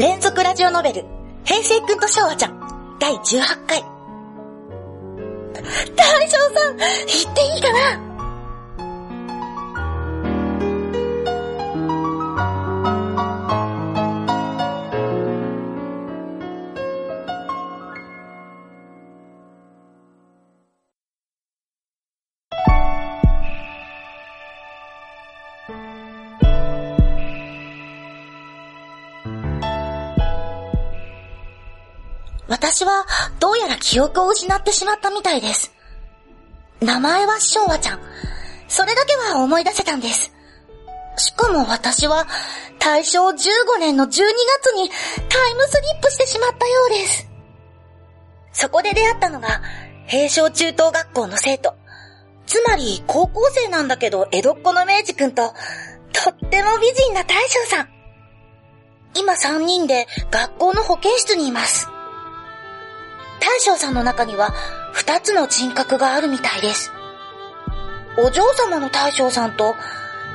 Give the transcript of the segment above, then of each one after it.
連続ラジオノベル、平成くんと昭和ちゃん、第18回。大将さん、言っていいかな？私は、どうやら記憶を失ってしまったみたいです。名前は昭和ちゃん。それだけは思い出せたんです。しかも私は、大正15年の12月にタイムスリップしてしまったようです。そこで出会ったのが、平正中等学校の生徒。つまり、高校生なんだけど、江戸っ子の明治くんと、とっても美人な大将さん。今3人で学校の保健室にいます。大将さんの中には二つの人格があるみたいです。お嬢様の大将さんと、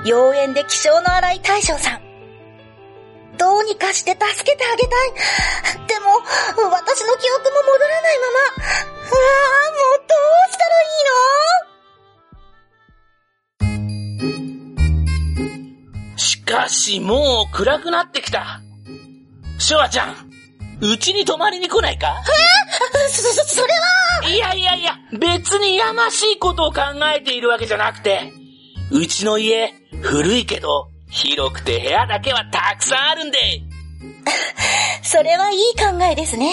妖艶で気性の荒い大将さん。どうにかして助けてあげたい。でも、私の記憶も戻らないまま。うわあ、もうどうしたらいいの？しかし、もう暗くなってきた。シュワちゃん、うちに泊まりに来ないか？いの そ、そ、それはいやいやいや、別にやましいことを考えているわけじゃなくて、うちの家、古いけど、広くて部屋だけはたくさんあるんで。それはいい考えですね。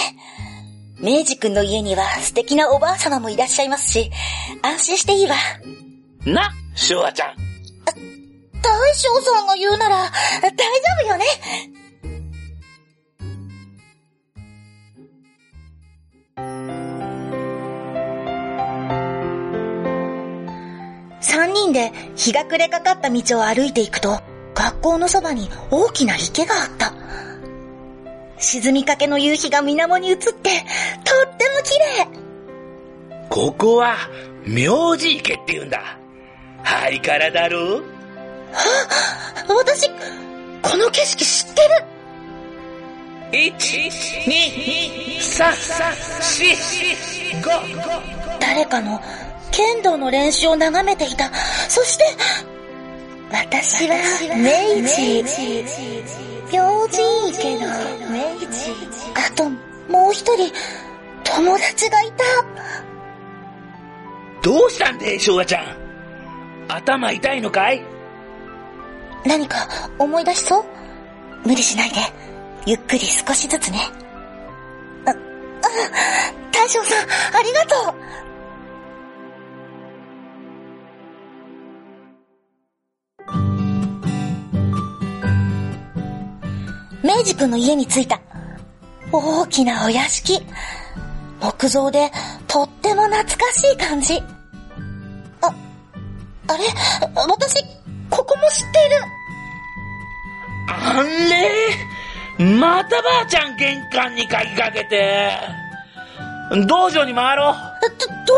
明治くんの家には素敵なおばあ様もいらっしゃいますし、安心していいわ。な、シュワちゃん。大将さんが言うなら、大丈夫よね。三人で日が暮れかかった道を歩いていくと、学校のそばに大きな池があった。沈みかけの夕日が水面に映って、とっても綺麗。ここは、明治池って言うんだ。ハイカラだろう？私、この景色知ってる。一、二、三、四、五。誰かの剣道の練習を眺めていた。そして、私は明治。明治いいけど、明治。あと、もう一人、友達がいた。どうしたんで、昭和ちゃん。頭痛いのかい？何か思い出しそう？無理しないで。ゆっくり少しずつね。あ、あ、大将さん、ありがとう。の家に着いた。大きなお屋敷。木造でとっても懐かしい感じ。あ、あれ？私、ここも知っている。あれ？またばあちゃん玄関に鍵かけて。道場に回ろど、道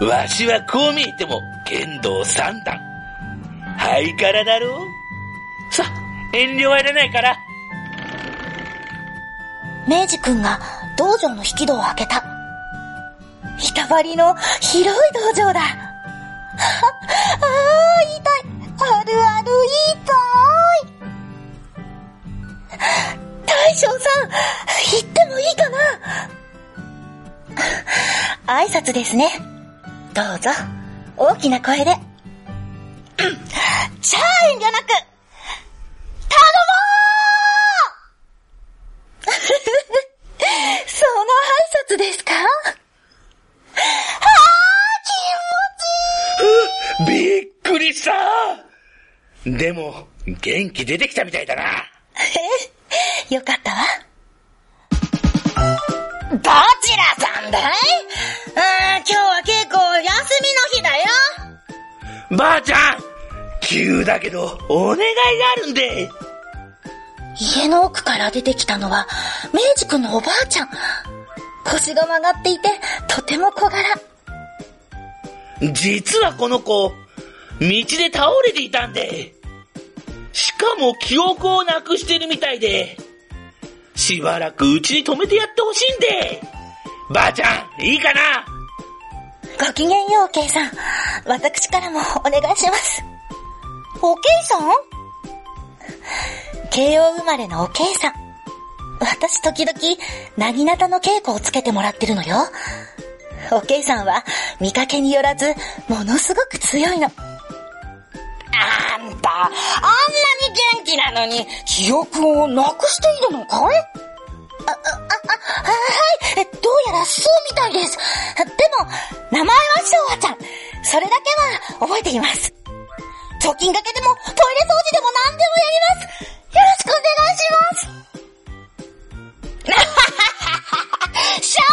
場？う。わしはこう見えても剣道三段。ハイカラだろうさ、遠慮はいらないから。明治くんが道場の引き戸を開けた。板張りの広い道場だ。ああ、痛い。あるある痛い。大将さん、行ってもいいかな挨拶ですね。どうぞ、大きな声で。じゃあ遠慮なく、でも、元気出てきたみたいだな。え、よかったわ。どちらさんだい？あー今日は結構休みの日だよ。ばあちゃん急だけど、お願いがあるんで。家の奥から出てきたのは、明治くんのおばあちゃん。腰が曲がっていて、とても小柄。実はこの子、道で倒れていたんで。しかも記憶をなくしてるみたいで。しばらくうちに泊めてやってほしいんで。ばあちゃん、いいかな？ごきげんよう、ケイさん。私からもお願いします。おケイさん？慶応生まれのおケイさん。私時々、なぎなたの稽古をつけてもらってるのよ。おケイさんは見かけによらず、ものすごく強いの。あんた、あんなに元気なのに、記憶をなくしているのかい？あ、あ、あ、はい、どうやらそうみたいです。でも、名前は昭和ちゃん。それだけは覚えています。貯金がけでも、トイレ掃除でも何でもやります。よろしくお願いします。シャワ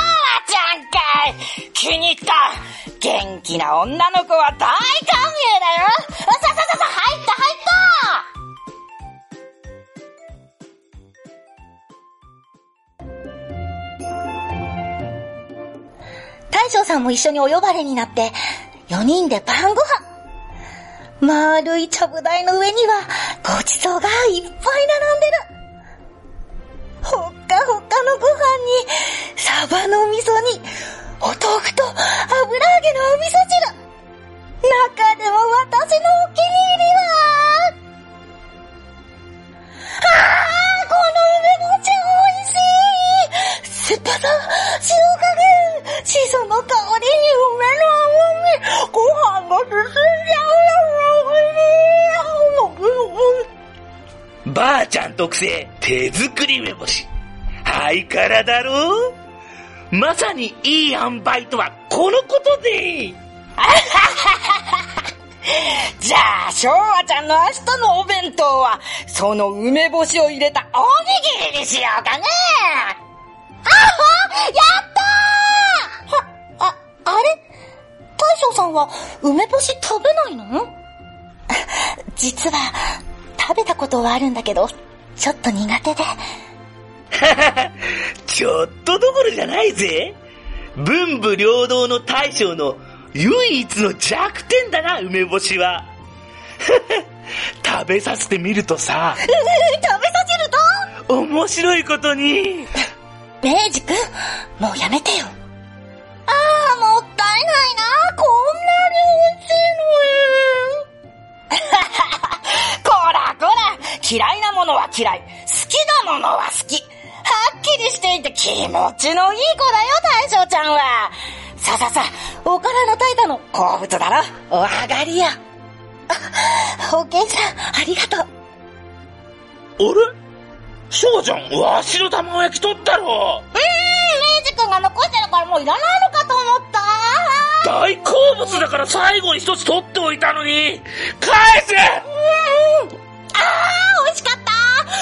ちゃんかい気に入った元気な女の子は大歓迎だよ大将さんも一緒にお呼ばれになって、4人で晩ご飯。丸いちゃぶ台の上には、ごちそうがいっぱい並んでる。ほっかほっかのご飯に、サバの味噌に、お豆腐と油揚げのお味噌汁。中でも私のお気製手作り梅干し。ハイカラだろまさにいい塩梅とはこのことで。じゃあ、昭和ちゃんの明日のお弁当は、その梅干しを入れたおにぎりにしようかね。あはやったー。は、あ、あれ？大将さんは梅干し食べないの？実は、食べたことはあるんだけど、ちょっと苦手で。ちょっとどころじゃないぜ。文武両道の大将の唯一の弱点だな、梅干しは。食べさせてみるとさ、食べさせると？面白いことに、明治くん、もうやめてよ。ああ、もっのは嫌い。好きなものは好き。はっきりしていて気持ちのいい子だよ、大将ちゃんは。さあさあさあ、おからの炊いたの好物だろ。お上がりや。のよ。おけいさん、ありがとう。あれ？翔ちゃん、わしの卵焼き取ったろ。うーん、明治くんが残してるからもういらないのかと思った。大好物だから最後に一つ取っておいたのに、返せ！うん。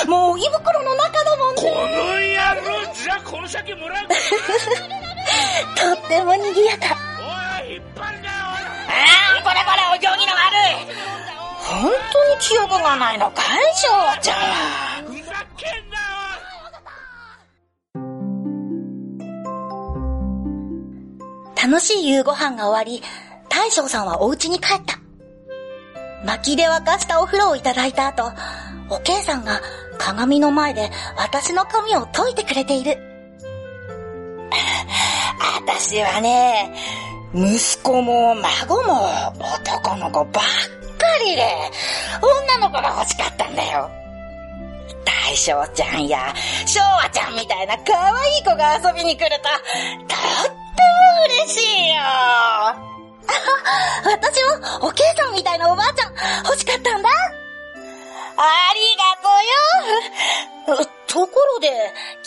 もう胃袋の中だもんね。この野郎、じゃあこの鮭もらう。とっても賑やか。おい、引っ張るなよ、あー、これこれお行儀の悪い本当に記憶がないのかい、昭和ちゃんは。ふざけんな楽しい夕ご飯が終わり、大将さんはお家に帰った。薪で沸かしたお風呂をいただいた後、おけいさんが鏡の前で私の髪を解いてくれている。私はね、息子も孫も男の子ばっかりで、女の子が欲しかったんだよ。大将ちゃんや昭和ちゃんみたいな可愛い子が遊びに来ると、とっても嬉しいよ。私もおけいさんみたいなおばあちゃん欲しかったんだ。あと。ころで、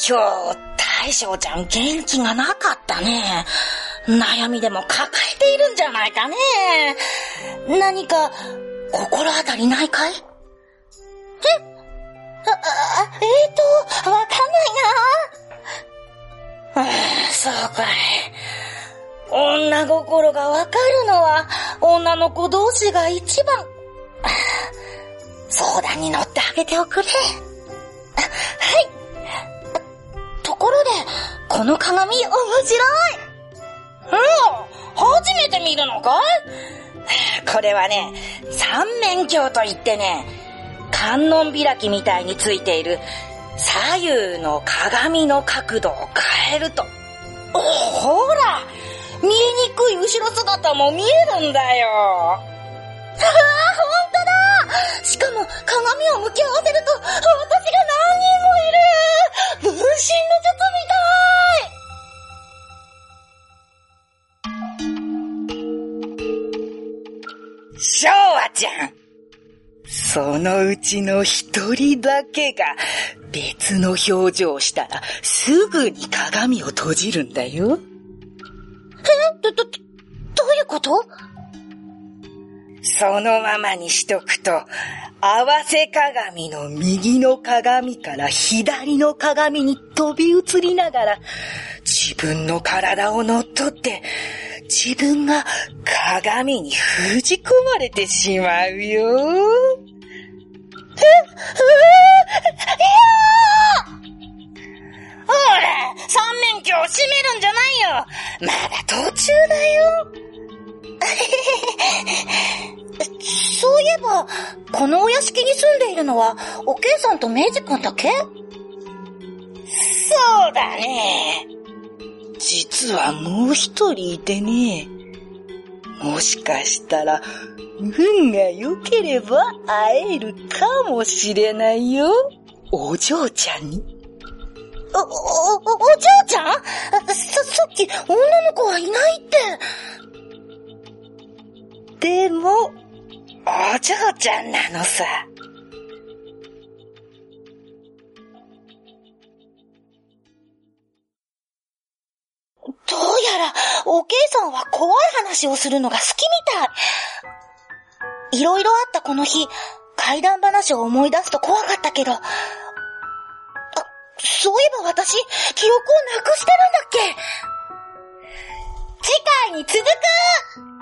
今日、大将ちゃん元気がなかったね。悩みでも抱えているんじゃないかね。何か心当たりないかい？え？あ、えーと、わかんないな。あそうかい。女心がわかるのは女の子同士が一番。相談に乗ってあげておくれ。はい。ところで、この鏡面白い。うん、初めて見るのかい？これはね、三面鏡といってね、観音開きみたいについている左右の鏡の角度を変えると、ほら見えにくい後ろ姿も見えるんだよ。ああ、ほんしかも鏡を向き合わせると、私が何人もいる。分身の術みたい昭和ちゃん。そのうちの一人だけが別の表情をしたらすぐに鏡を閉じるんだよ。え？ど、ど、どういうこと？そのままにしとくと、合わせ鏡の右の鏡から左の鏡に飛び移りながら、自分の体を乗っ取って、自分が鏡に封じ込まれてしまうよ。え、え、え、いやほら、三面鏡を閉めるんじゃないよまだ途中だよそういえば、このお屋敷に住んでいるのは、おけいさんと明治くんだけ？そうだね。実はもう一人いてね。もしかしたら、運が良ければ会えるかもしれないよ。お嬢ちゃんに。お、お、お、お嬢ちゃん？さ、さっき女の子はいないって。でも、お嬢ちゃんなのさ。どうやら、おけいさんは怖い話をするのが好きみたい。いろいろあったこの日、怪談話を思い出すと怖かったけど、あ、そういえば私、記憶をなくしてるんだっけ次回に続く